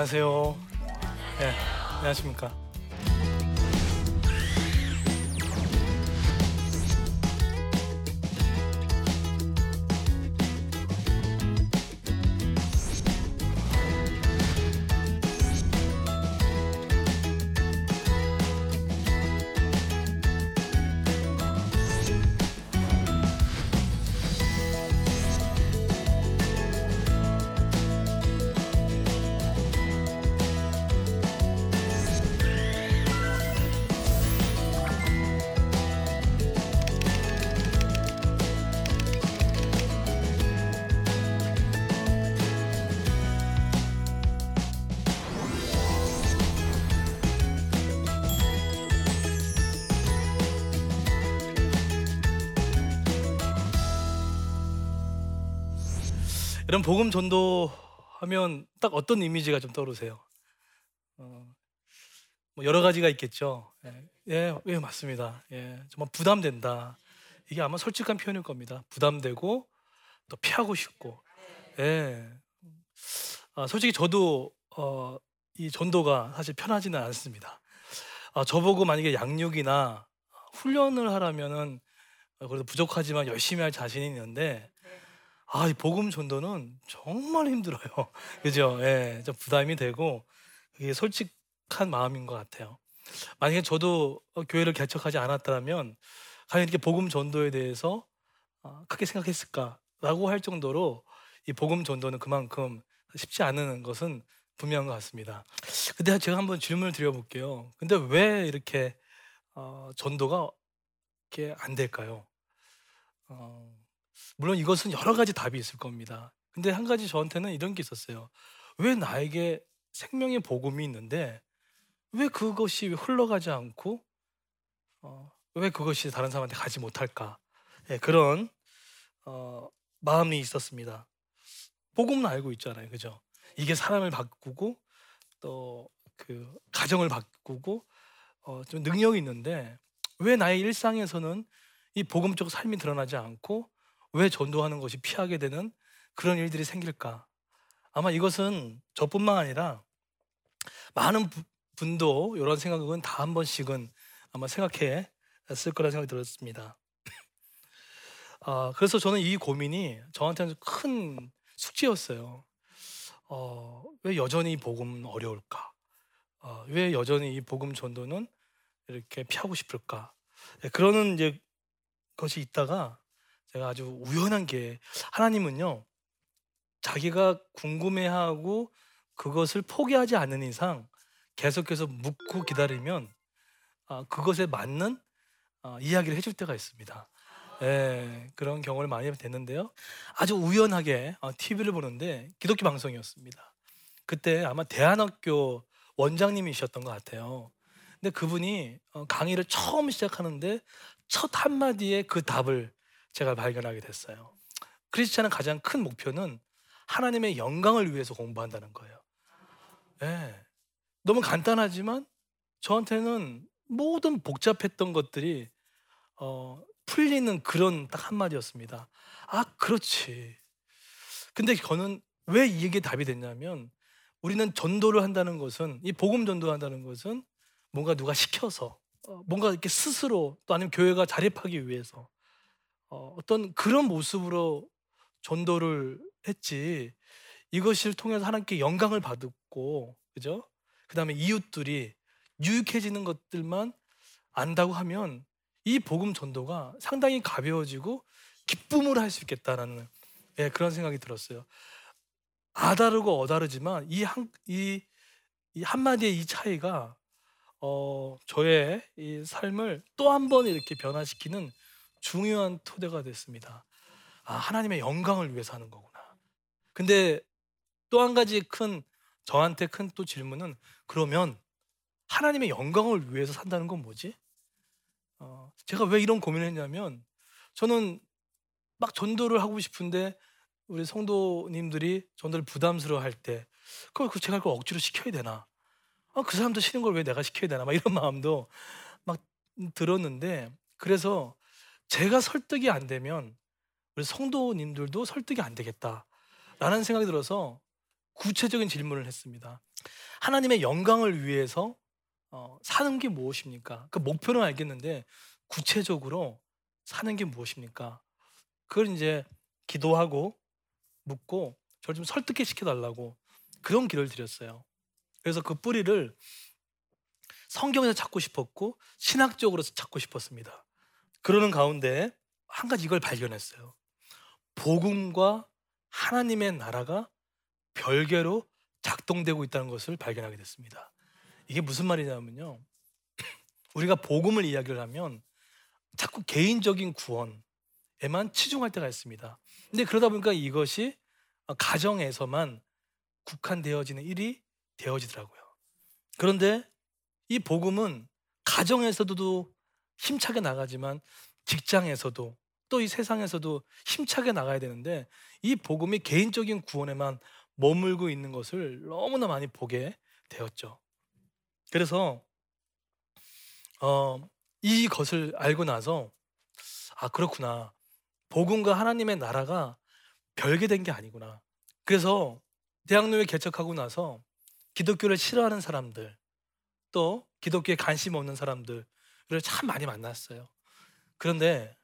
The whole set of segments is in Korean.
안녕하세요. 네, 안녕하십니까. 이런 복음 전도 하면 딱 어떤 이미지가 좀 떠오르세요? 어, 뭐 여러 가지가 있겠죠. 예, 예, 예, 맞습니다. 예, 정말 부담된다. 이게 아마 솔직한 표현일 겁니다. 부담되고 또 피하고 싶고. 예. 아, 솔직히 저도 어, 이 전도가 사실 편하지는 않습니다. 아, 저보고 만약에 양육이나 훈련을 하라면은 그래도 부족하지만 열심히 할 자신이 있는데 아, 이 복음 전도는 정말 힘들어요. 그죠? 예, 좀 부담이 되고 이게 솔직한 마음인 것 같아요. 만약에 저도 어, 교회를 개척하지 않았다면 과연 이렇게 복음 전도에 대해서 어, 크게 생각했을까라고 할 정도로 이 복음 전도는 그만큼 쉽지 않은 것은 분명한 것 같습니다. 근데 제가 한번 질문을 드려볼게요. 근데 왜 이렇게 어, 전도가 이렇게 안 될까요? 어, 물론 이것은 여러 가지 답이 있을 겁니다. 근데 한 가지 저한테는 이런 게 있었어요. 왜 나에게 생명의 복음이 있는데 왜 그것이 흘러가지 않고 어, 왜 그것이 다른 사람한테 가지 못할까? 네, 그런 어, 마음이 있었습니다. 복음은 알고 있잖아요, 그죠? 이게 사람을 바꾸고 또 그 가정을 바꾸고 어, 좀 능력이 있는데 왜 나의 일상에서는 이 복음적 삶이 드러나지 않고 왜 전도하는 것이 피하게 되는 그런 일들이 생길까? 아마 이것은 저뿐만 아니라 많은 분도 이런 생각은 다 한 번씩은 아마 생각해 쓸 거라 생각이 들었습니다. 아, 그래서 저는 이 고민이 저한테는 큰 숙제였어요. 어, 왜 여전히 복음 어려울까? 어, 왜 여전히 이 복음 전도는 이렇게 피하고 싶을까? 네, 그러는 이제 것이 있다가 제가 아주 우연한 게 하나님은요 자기가 궁금해하고 그것을 포기하지 않는 이상 계속해서 묻고 기다리면 아, 그것에 맞는 아, 이야기를 해줄 때가 있습니다. 예, 그런 경험을 많이 됐는데요. 아주 우연하게 아, TV를 보는데 기독교 방송이었습니다. 그때 아마 대한학교 원장님이셨던 것 같아요. 근데 그분이 어, 강의를 처음 시작하는데 첫 한마디에 그 답을 제가 발견하게 됐어요. 크리스찬의 가장 큰 목표는 하나님의 영광을 위해서 공부한다는 거예요. 네. 너무 간단하지만 저한테는 모든 복잡했던 것들이 어, 풀리는 그런 딱 한마디였습니다. 아, 그렇지. 근데 저는 왜 이게 답이 됐냐면 우리는 전도를 한다는 것은 이 복음 전도한다는 것은 뭔가 누가 시켜서 어, 뭔가 이렇게 스스로 또 아니면 교회가 자립하기 위해서 어, 어떤 그런 모습으로 전도를 했지 이것을 통해서 하나님께 영광을 받고 그죠? 그 다음에 이웃들이 유익해지는 것들만 안다고 하면 이 복음 전도가 상당히 가벼워지고 기쁨을 할수 있겠다라는 예, 그런 생각이 들었어요. 아다르고 어다르지만 이 한 이 이 한마디의 이 차이가 어, 저의 이 삶을 또 한 번 이렇게 변화시키는 중요한 토대가 됐습니다. 아, 하나님의 영광을 위해서 하는 거구나. 근데 또 한 가지 큰 저한테 큰 또 질문은 그러면 하나님의 영광을 위해서 산다는 건 뭐지? 어, 제가 왜 이런 고민을 했냐면 저는 막 전도를 하고 싶은데 우리 성도님들이 전도를 부담스러워 할 때, 그걸 그 제가 그걸 억지로 시켜야 되나? 아, 그 사람도 싫은 걸 왜 내가 시켜야 되나? 막 이런 마음도 막 들었는데, 그래서 제가 설득이 안 되면 우리 성도님들도 설득이 안 되겠다라는 생각이 들어서 구체적인 질문을 했습니다. 하나님의 영광을 위해서 어, 사는 게 무엇입니까? 그 목표는 알겠는데 구체적으로 사는 게 무엇입니까? 그걸 이제 기도하고 묻고 저를 좀 설득해 시켜달라고 그런 기도를 드렸어요. 그래서 그 뿌리를 성경에서 찾고 싶었고 신학적으로 찾고 싶었습니다. 그러는 가운데 한 가지 이걸 발견했어요. 복음과 하나님의 나라가 별개로 작동되고 있다는 것을 발견하게 됐습니다. 이게 무슨 말이냐면요. 우리가 복음을 이야기를 하면 자꾸 개인적인 구원에만 치중할 때가 있습니다. 근데 그러다 보니까 이것이 가정에서만 국한되어지는 일이 되어지더라고요. 그런데 이 복음은 가정에서도 힘차게 나가지만 직장에서도 또 이 세상에서도 힘차게 나가야 되는데 이 복음이 개인적인 구원에만 머물고 있는 것을 너무나 많이 보게 되었죠. 그래서 어, 이것을 알고 나서 아 그렇구나 복음과 하나님의 나라가 별개 된 게 아니구나. 그래서 대학로에 개척하고 나서 기독교를 싫어하는 사람들 또 기독교에 관심 없는 사람들 을참 많이 만났어요. 그런데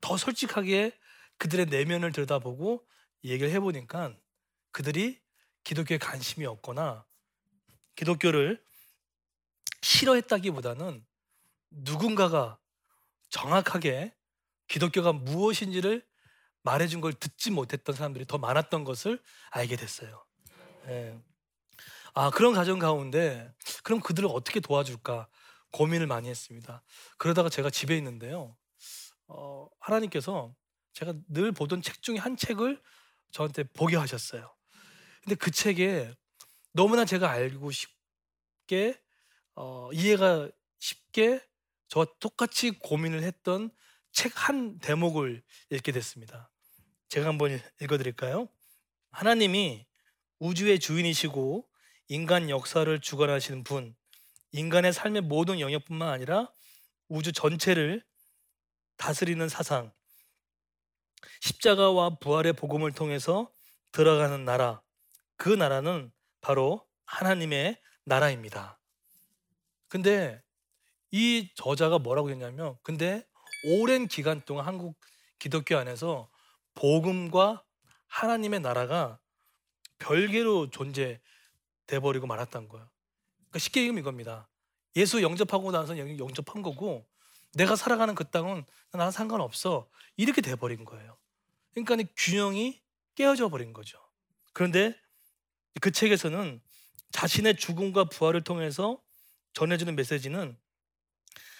더 솔직하게 그들의 내면을 들여다보고 얘기를 해보니까 그들이 기독교에 관심이 없거나 기독교를 싫어했다기보다는 누군가가 정확하게 기독교가 무엇인지를 말해준 걸 듣지 못했던 사람들이 더 많았던 것을 알게 됐어요. 예. 아 그런 가정 가운데 그럼 그들을 어떻게 도와줄까 고민을 많이 했습니다. 그러다가 제가 집에 있는데요. 어, 하나님께서 제가 늘 보던 책 중에 한 책을 저한테 보게 하셨어요. 근데 그 책에 너무나 제가 알고 싶게 어, 이해가 쉽게 저와 똑같이 고민을 했던 책 한 대목을 읽게 됐습니다. 제가 한번 읽어드릴까요? 하나님이 우주의 주인이시고 인간 역사를 주관하시는 분, 인간의 삶의 모든 영역뿐만 아니라 우주 전체를 다스리는 사상, 십자가와 부활의 복음을 통해서 들어가는 나라, 그 나라는 바로 하나님의 나라입니다. 근데 이 저자가 뭐라고 했냐면, 근데 오랜 기간 동안 한국 기독교 안에서 복음과 하나님의 나라가 별개로 존재돼 버리고 말았던 거예요. 그러니까 쉽게 얘기하면 이겁니다. 예수 영접하고 나서 영접한 거고 내가 살아가는 그 땅은 나랑 상관없어. 이렇게 돼 버린 거예요. 그러니까 균형이 깨어져 버린 거죠. 그런데 그 책에서는 자신의 죽음과 부활을 통해서 전해주는 메시지는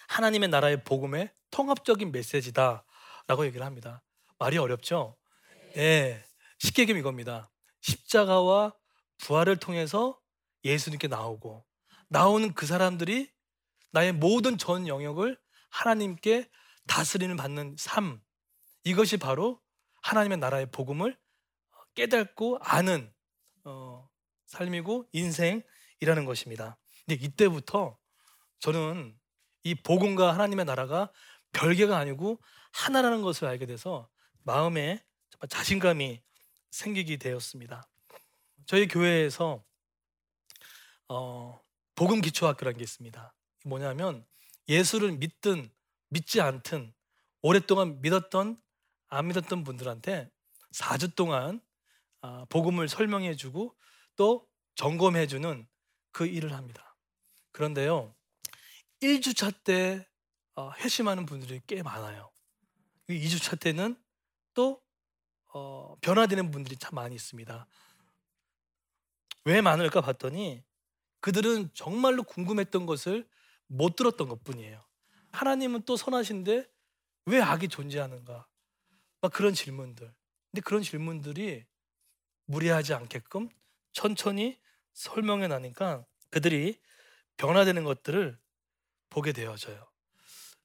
하나님의 나라의 복음의 통합적인 메시지다라고 얘기를 합니다. 말이 어렵죠? 예. 네. 쉽게 얘기하면 이겁니다. 십자가와 부활을 통해서 예수님께 나오고 나오는 그 사람들이 나의 모든 전 영역을 하나님께 다스리는 받는 삶 이것이 바로 하나님의 나라의 복음을 깨닫고 아는 어, 삶이고 인생이라는 것입니다. 근데 이때부터 저는 이 복음과 하나님의 나라가 별개가 아니고 하나라는 것을 알게 돼서 마음에 자신감이 생기게 되었습니다. 저희 교회에서 어, 복음 기초학교라는 게 있습니다. 뭐냐면 예수를 믿든 믿지 않든 오랫동안 믿었던 안 믿었던 분들한테 4주 동안 아, 복음을 설명해 주고 또 점검해 주는 그 일을 합니다. 그런데요, 1주차 때 어, 회심하는 분들이 꽤 많아요. 2주차 때는 또 어, 변화되는 분들이 참 많이 있습니다. 왜 많을까 봤더니 그들은 정말로 궁금했던 것을 못 들었던 것 뿐이에요. 하나님은 또 선하신데 왜 악이 존재하는가? 막 그런 질문들. 근데 그런 질문들이 무리하지 않게끔 천천히 설명해 나니까 그들이 변화되는 것들을 보게 되어져요.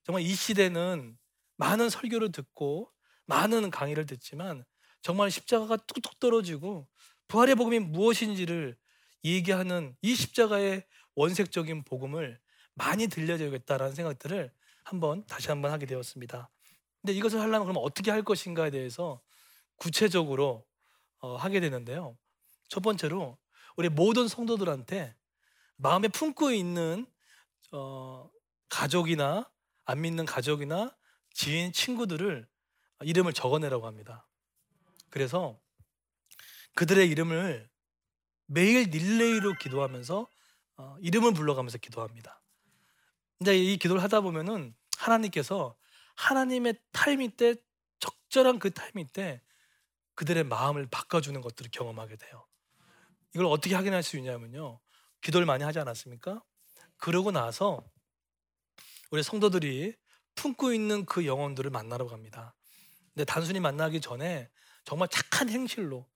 정말 이 시대는 많은 설교를 듣고 많은 강의를 듣지만 정말 십자가가 뚝뚝 떨어지고 부활의 복음이 무엇인지를 얘기하는 이 십자가의 원색적인 복음을 많이 들려줘야겠다라는 생각들을 한번 다시 한번 하게 되었습니다. 근데 이것을 하려면 그럼 어떻게 할 것인가에 대해서 구체적으로 어, 하게 되는데요. 첫 번째로 우리 모든 성도들한테 마음에 품고 있는 어, 가족이나 안 믿는 가족이나 지인 친구들을 이름을 적어내라고 합니다. 그래서 그들의 이름을 매일 릴레이로 기도하면서 어, 이름을 불러가면서 기도합니다. 이제 이 기도를 하다 보면은 하나님께서 하나님의 타이밍 때 적절한 그 타이밍 때 그들의 마음을 바꿔주는 것들을 경험하게 돼요. 이걸 어떻게 확인할 수 있냐면요. 기도를 많이 하지 않았습니까? 그러고 나서 우리 성도들이 품고 있는 그 영혼들을 만나러 갑니다. 근데 단순히 만나기 전에 정말 착한 행실로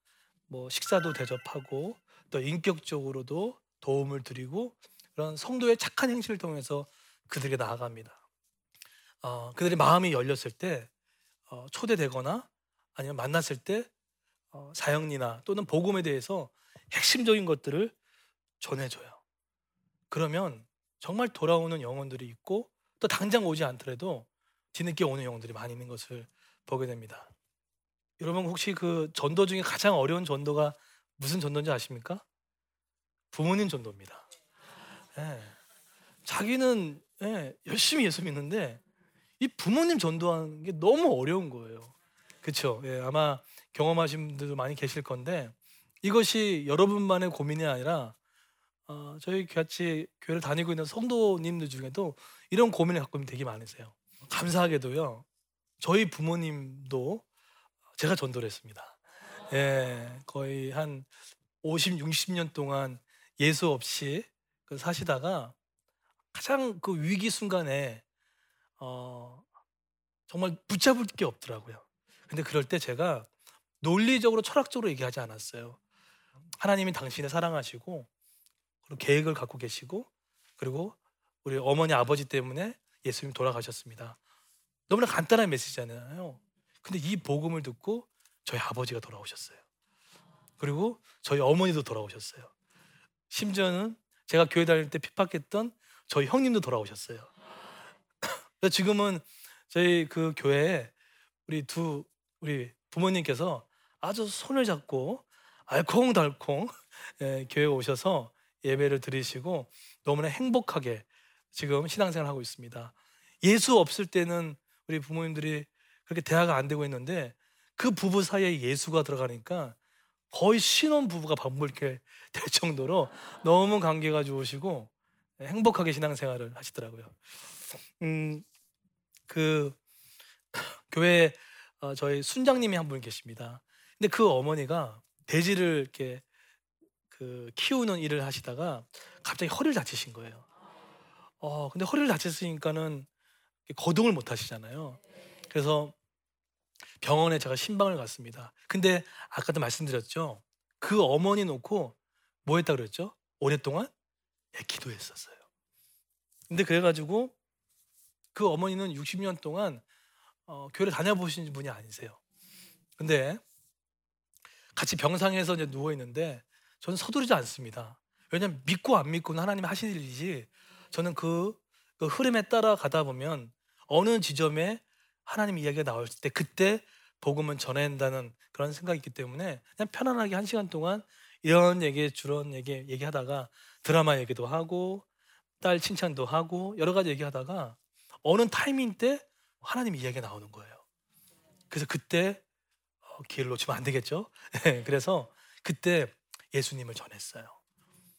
뭐 식사도 대접하고 또 인격적으로도 도움을 드리고 그런 성도의 착한 행실을 통해서 그들에게 나아갑니다. 어, 그들의 마음이 열렸을 때 어, 초대되거나 아니면 만났을 때 어, 사형리나 또는 복음에 대해서 핵심적인 것들을 전해줘요. 그러면 정말 돌아오는 영혼들이 있고 또 당장 오지 않더라도 뒤늦게 오는 영혼들이 많이 있는 것을 보게 됩니다. 여러분 혹시 그 전도 중에 가장 어려운 전도가 무슨 전도인지 아십니까? 부모님 전도입니다. 예. 자기는 예, 열심히 예수 믿는데 이 부모님 전도하는 게 너무 어려운 거예요. 그렇죠? 예, 아마 경험하신 분들도 많이 계실 건데 이것이 여러분만의 고민이 아니라 어, 저희 같이 교회를 다니고 있는 성도님들 중에도 이런 고민을 갖고 있는 되게 많으세요. 감사하게도요. 저희 부모님도 제가 전도를 했습니다. 예, 거의 한 50, 60년 동안 예수 없이 그 사시다가 가장 그 위기 순간에 어, 정말 붙잡을 게 없더라고요. 근데 그럴 때 제가 논리적으로 철학적으로 얘기하지 않았어요. 하나님이 당신을 사랑하시고 그리고 계획을 갖고 계시고 그리고 우리 어머니 아버지 때문에 예수님 돌아가셨습니다. 너무나 간단한 메시지잖아요. 근데 이 복음을 듣고 저희 아버지가 돌아오셨어요. 그리고 저희 어머니도 돌아오셨어요. 심지어는 제가 교회 다닐 때 핍박했던 저희 형님도 돌아오셨어요. 지금은 저희 그 교회에 우리 두 우리 부모님께서 아주 손을 잡고 알콩달콩 예, 교회 오셔서 예배를 드리시고 너무나 행복하게 지금 신앙생활 하고 있습니다. 예수 없을 때는 우리 부모님들이 그렇게 대화가 안 되고 있는데 그 부부 사이에 예수가 들어가니까 거의 신혼 부부가 반복게 될 정도로 너무 관계가 좋으시고 행복하게 신앙생활을 하시더라고요. 음, 그 교회 어, 저희 순장님이 한 분 계십니다. 근데 그 어머니가 돼지를 이렇게 그 키우는 일을 하시다가 갑자기 허리를 다치신 거예요. 어, 근데 허리를 다쳤으니까는 거동을 못 하시잖아요. 그래서 병원에 제가 신방을 갔습니다. 근데 아까도 말씀드렸죠. 그 어머니 놓고 뭐 했다 그랬죠? 오랫동안 예, 기도했었어요. 근데 그래가지고 그 어머니는 60년 동안 어, 교회를 다녀보신 분이 아니세요. 근데 같이 병상에서 이제 누워 있는데 저는 서두르지 않습니다. 왜냐하면 믿고 안 믿고는 하나님 하신 일이지 저는 그, 그 흐름에 따라 가다 보면 어느 지점에 하나님 이야기가 나올 때 그때 복음은 전해야 한다는 그런 생각이 있기 때문에 그냥 편안하게 한 시간 동안 이런 얘기 저런 얘기 얘기하다가 드라마 얘기도 하고 딸 칭찬도 하고 여러 가지 얘기하다가 어느 타이밍 때 하나님 이야기가 나오는 거예요. 그래서 그때 어, 기회를 놓치면 안 되겠죠. 네, 그래서 그때 예수님을 전했어요.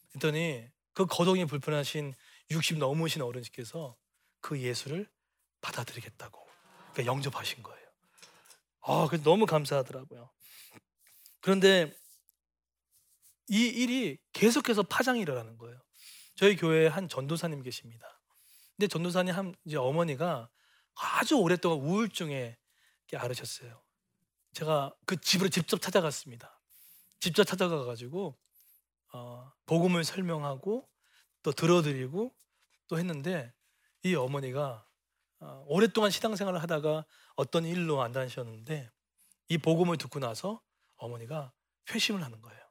그랬더니 그 거동이 불편하신 60 넘으신 어른께서 그 예수를 받아들이겠다고 그러니까 영접하신 거예요. 아, 그 너무 감사하더라고요. 그런데 이 일이 계속해서 파장이 일어나는 거예요. 저희 교회에 한 전도사님 계십니다. 근데 전도사님 한 이제 어머니가 아주 오랫동안 우울증에 앓으셨어요. 제가 그 집으로 직접 찾아갔습니다. 직접 찾아가 가지고 어, 복음을 설명하고 또 들어드리고 또 했는데 이 어머니가 어, 오랫동안 신앙생활을 하다가 어떤 일로 안 다니셨는데 이 복음을 듣고 나서 어머니가 회심을 하는 거예요.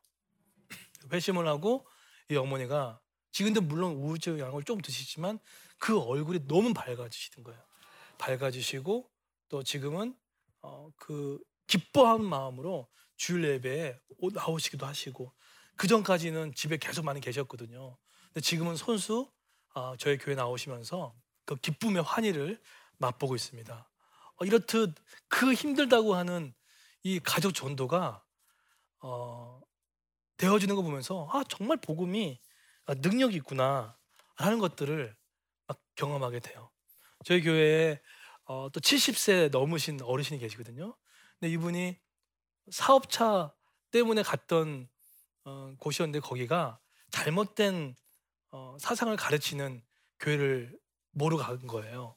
회심을 하고 이 어머니가 지금도 물론 우울증 약을 좀 드시지만 그 얼굴이 너무 밝아지시는 거예요. 밝아지시고 또 지금은 어, 그 기뻐한 마음으로 주일 예배에 나오시기도 하시고 그 전까지는 집에 계속 많이 계셨거든요. 근데 지금은 손수 어, 저희 교회 나오시면서 그 기쁨의 환희를 맛보고 있습니다. 어, 이렇듯 그 힘들다고 하는 이 가족 전도가 어, 되어지는 거 보면서 아 정말 복음이 능력이 있구나 하는 것들을 막 경험하게 돼요. 저희 교회에 어, 또 70세 넘으신 어르신이 계시거든요. 근데 이분이 사업차 때문에 갔던 어, 곳이었는데 거기가 잘못된 어, 사상을 가르치는 교회를 모르고 간 거예요.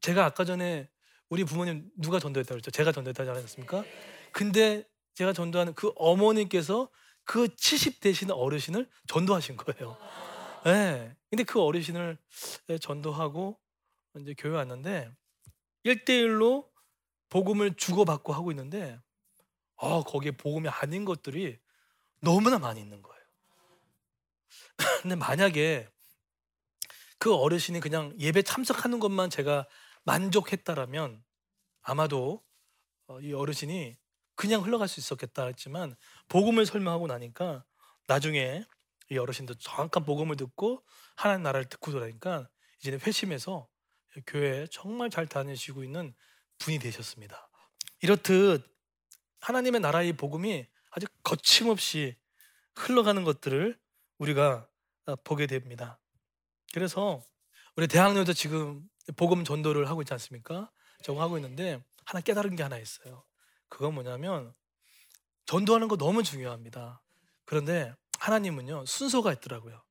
제가 아까 전에 우리 부모님 누가 전도했다고 그랬죠? 제가 전도했다지 않았습니까? 근데 제가 전도하는 그 어머님께서 그 70 되신 어르신을 전도하신 거예요. 예. 네. 근데 그 어르신을 전도하고 이제 교회 왔는데 1대1로 복음을 주고받고 하고 있는데 아, 거기에 복음이 아닌 것들이 너무나 많이 있는 거예요. 근데 만약에 그 어르신이 그냥 예배 참석하는 것만 제가 만족했다라면 아마도 어, 이 어르신이 그냥 흘러갈 수 있었겠다 했지만 복음을 설명하고 나니까 나중에 이 어르신도 정확한 복음을 듣고 하나님 나라를 듣고 돌아니까 이제는 회심해서 교회에 정말 잘 다니시고 있는 분이 되셨습니다. 이렇듯 하나님의 나라의 복음이 아주 거침없이 흘러가는 것들을 우리가 어, 보게 됩니다. 그래서 우리 대학로에서 지금 복음 전도를 하고 있지 않습니까? 적응하고 있는데 하나 깨달은 게 하나 있어요. 그건 뭐냐면 전도하는 거 너무 중요합니다. 그런데 하나님은요 순서가 있더라고요.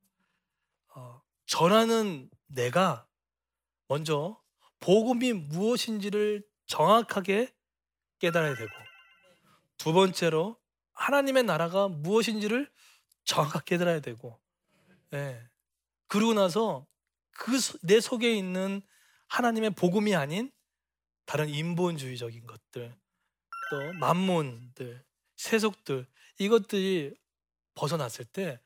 어, 전하는 내가 먼저 복음이 무엇인지를 정확하게 깨달아야 되고 두 번째로 하나님의 나라가 무엇인지를 정확하게 깨달아야 되고 예. 그러고 나서 그 내 속에 있는 하나님의 복음이 아닌 다른 인본주의적인 것들 또 만몬들 세속들 이것들이 벗어났을 때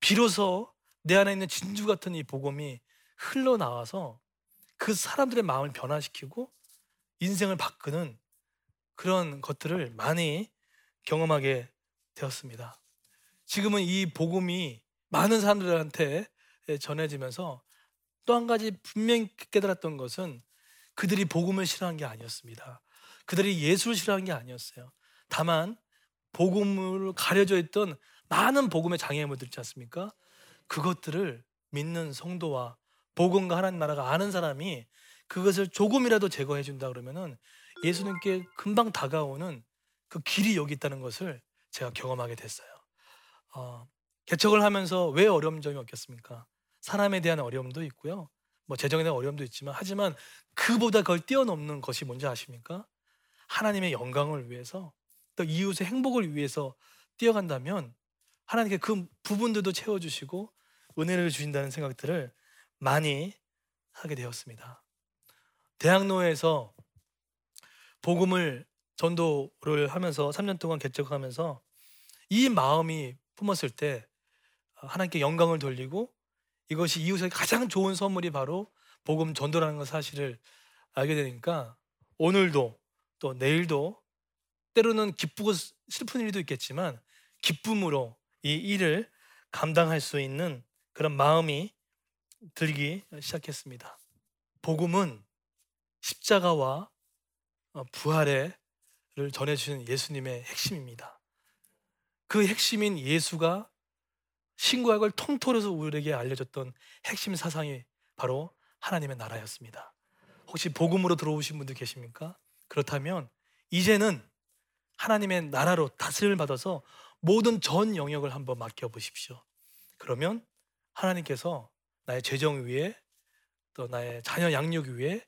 비로소 내 안에 있는 진주 같은 이 복음이 흘러나와서 그 사람들의 마음을 변화시키고 인생을 바꾸는 그런 것들을 많이 경험하게 되었습니다. 지금은 이 복음이 많은 사람들한테 전해지면서 또 한 가지 분명히 깨달았던 것은 그들이 복음을 싫어한 게 아니었습니다. 그들이 예수를 싫어한 게 아니었어요. 다만 복음을 가려져 있던 많은 복음의 장애물들 있지 않습니까? 그것들을 믿는 성도와 복음과 하나님 나라가 아는 사람이 그것을 조금이라도 제거해 준다 그러면은 예수님께 금방 다가오는 그 길이 여기 있다는 것을 제가 경험하게 됐어요. 어, 개척을 하면서 왜 어려운 점이 없겠습니까? 사람에 대한 어려움도 있고요. 뭐 재정에 대한 어려움도 있지만 하지만 그보다 그걸 뛰어넘는 것이 뭔지 아십니까? 하나님의 영광을 위해서 또 이웃의 행복을 위해서 뛰어간다면 하나님께 그 부분들도 채워주시고 은혜를 주신다는 생각들을 많이 하게 되었습니다. 대학로에서 복음을 전도를 하면서 3년 동안 개척하면서 이 마음이 품었을 때 하나님께 영광을 돌리고 이것이 이웃에게 가장 좋은 선물이 바로 복음 전도라는 것 사실을 알게 되니까 오늘도 또 내일도 때로는 기쁘고 슬픈 일도 있겠지만 기쁨으로 이 일을 감당할 수 있는 그런 마음이 들기 시작했습니다. 복음은 십자가와 어, 부활을 전해주시는 예수님의 핵심입니다. 그 핵심인 예수가 신구약 걸 통틀어서 우리에게 알려줬던 핵심 사상이 바로 하나님의 나라였습니다. 혹시 복음으로 들어오신 분들 계십니까? 그렇다면 이제는 하나님의 나라로 다스림을 받아서 모든 전 영역을 한번 맡겨 보십시오. 그러면 하나님께서 나의 재정 위에 또 나의 자녀 양육 위에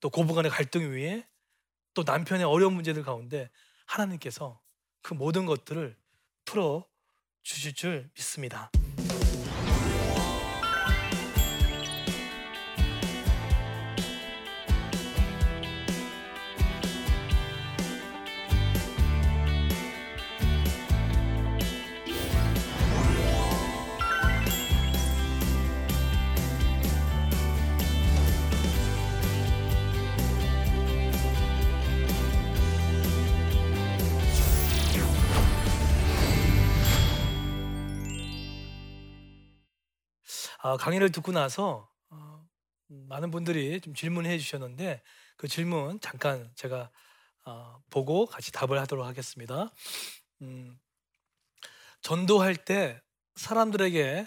또 고부간의 갈등 위에 또 남편의 어려운 문제들 가운데 하나님께서 그 모든 것들을 풀어 주실 줄 믿습니다. 아, 강의를 듣고 나서 어, 많은 분들이 좀 질문해 주셨는데 그 질문 잠깐 제가 어, 보고 같이 답을 하도록 하겠습니다. 음, 전도할 때 사람들에게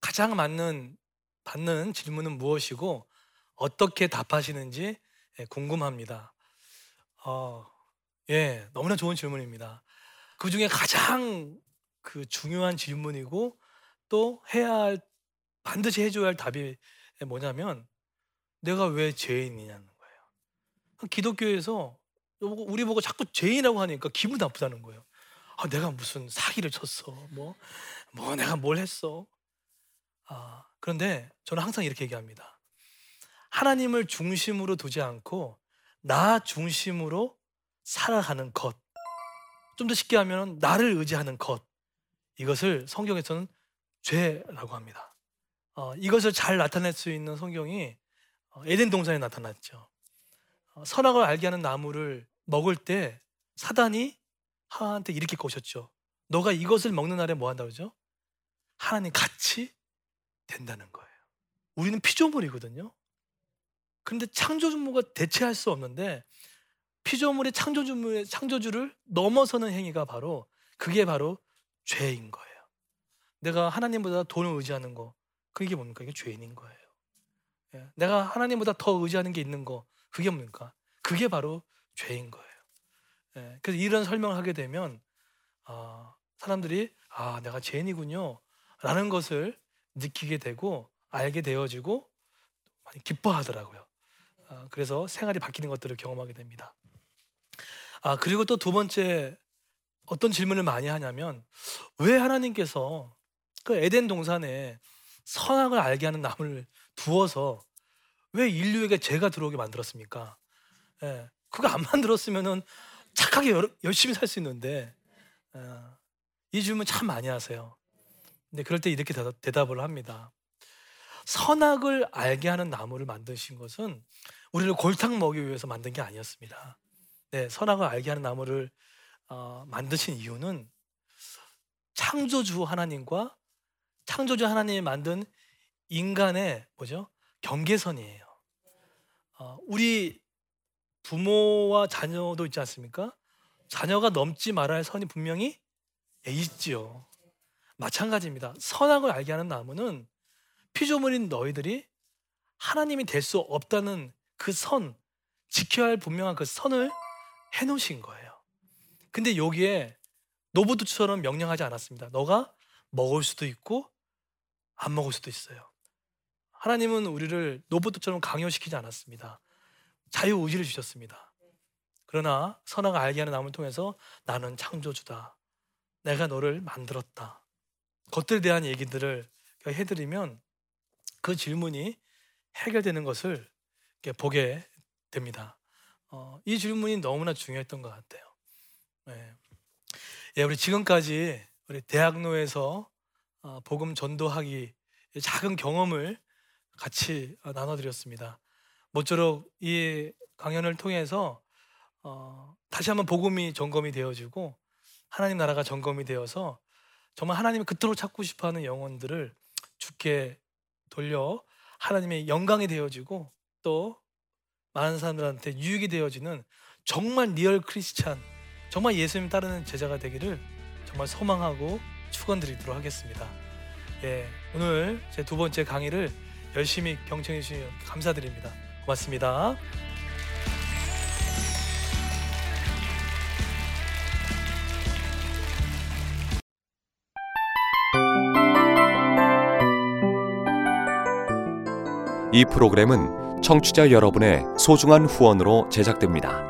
가장 맞는 받는 질문은 무엇이고 어떻게 답하시는지 예, 궁금합니다. 어, 예, 너무나 좋은 질문입니다. 그 중에 가장 그 중요한 질문이고 또 해야 할 반드시 해줘야 할 답이 뭐냐면 내가 왜 죄인이냐는 거예요. 기독교에서 우리 보고 자꾸 죄인이라고 하니까 기분 나쁘다는 거예요. 아, 내가 무슨 사기를 쳤어. 뭐, 뭐 내가 뭘 했어. 아, 그런데 저는 항상 이렇게 얘기합니다. 하나님을 중심으로 두지 않고 나 중심으로 살아가는 것. 좀 더 쉽게 하면 나를 의지하는 것. 이것을 성경에서는 죄라고 합니다. 어, 이것을 잘 나타낼 수 있는 성경이 어, 에덴 동산에 나타났죠. 어, 선악을 알게 하는 나무를 먹을 때 사단이 하나한테 이렇게 꼬셨죠. 너가 이것을 먹는 날에 뭐 한다고 그러죠? 하나님 같이 된다는 거예요. 우리는 피조물이거든요. 그런데 창조주가 대체할 수 없는데 피조물의 창조주의 창조주를 넘어서는 행위가 바로 그게 바로 죄인 거예요. 내가 하나님보다 돈을 의지하는 거 그게 뭡니까? 이게 죄인인 거예요. 예. 내가 하나님보다 더 의지하는 게 있는 거 그게 뭡니까? 그게 바로 죄인 거예요. 예. 그래서 이런 설명을 하게 되면 아, 사람들이 아 내가 죄인이군요 라는 것을 느끼게 되고 알게 되어지고 많이 기뻐하더라고요. 아, 그래서 생활이 바뀌는 것들을 경험하게 됩니다. 아 그리고 또 두 번째 어떤 질문을 많이 하냐면 왜 하나님께서 그 에덴 동산에 선악을 알게 하는 나무를 두어서 왜 인류에게 죄가 들어오게 만들었습니까? 예, 그거 안 만들었으면은 착하게 여, 열심히 살 수 있는데 어, 이 질문 참 많이 하세요. 근데 그럴 때 이렇게 대답, 을 합니다. 선악을 알게 하는 나무를 만드신 것은 우리를 골탕 먹이 위해서 만든 게 아니었습니다. 네, 선악을 알게 하는 나무를 어, 만드신 이유는 창조주 하나님과 창조주 하나님이 만든 인간의 뭐죠? 경계선이에요. 어, 우리 부모와 자녀도 있지 않습니까? 자녀가 넘지 말아야 할 선이 분명히 있지요. 마찬가지입니다. 선악을 알게 하는 나무는 피조물인 너희들이 하나님이 될 수 없다는 그 선, 지켜야 할 분명한 그 선을 해놓으신 거예요. 근데 여기에 노부두처럼 명령하지 않았습니다. 너가 먹을 수도 있고 안 먹을 수도 있어요. 하나님은 우리를 노부두처럼 강요시키지 않았습니다. 자유 의지를 주셨습니다. 그러나 선악을 알게 하는 나무를 통해서 나는 창조주다. 내가 너를 만들었다. 것들에 대한 얘기들을 해드리면 그 질문이 해결되는 것을 보게 됩니다. 어, 이 질문이 너무나 중요했던 것 같아요. 네. 예, 우리 지금까지 우리 대학로에서 어, 복음 전도하기 작은 경험을 같이 어, 나눠드렸습니다. 모쪼록 이 강연을 통해서 어, 다시 한번 복음이 점검이 되어지고 하나님 나라가 점검이 되어서 정말 하나님을 그토록 찾고 싶어하는 영혼들을 주께 돌려 하나님의 영광이 되어지고 또 많은 사람들한테 유익이 되어지는 정말 real 크리스찬 정말 예수님 따르는 제자가 되기를 정말 소망하고 축원드리도록 하겠습니다. 예, 오늘 제 두 번째 강의를 열심히 경청해 주시니 감사드립니다. 고맙습니다. 이 프로그램은 청취자 여러분의 소중한 후원으로 제작됩니다.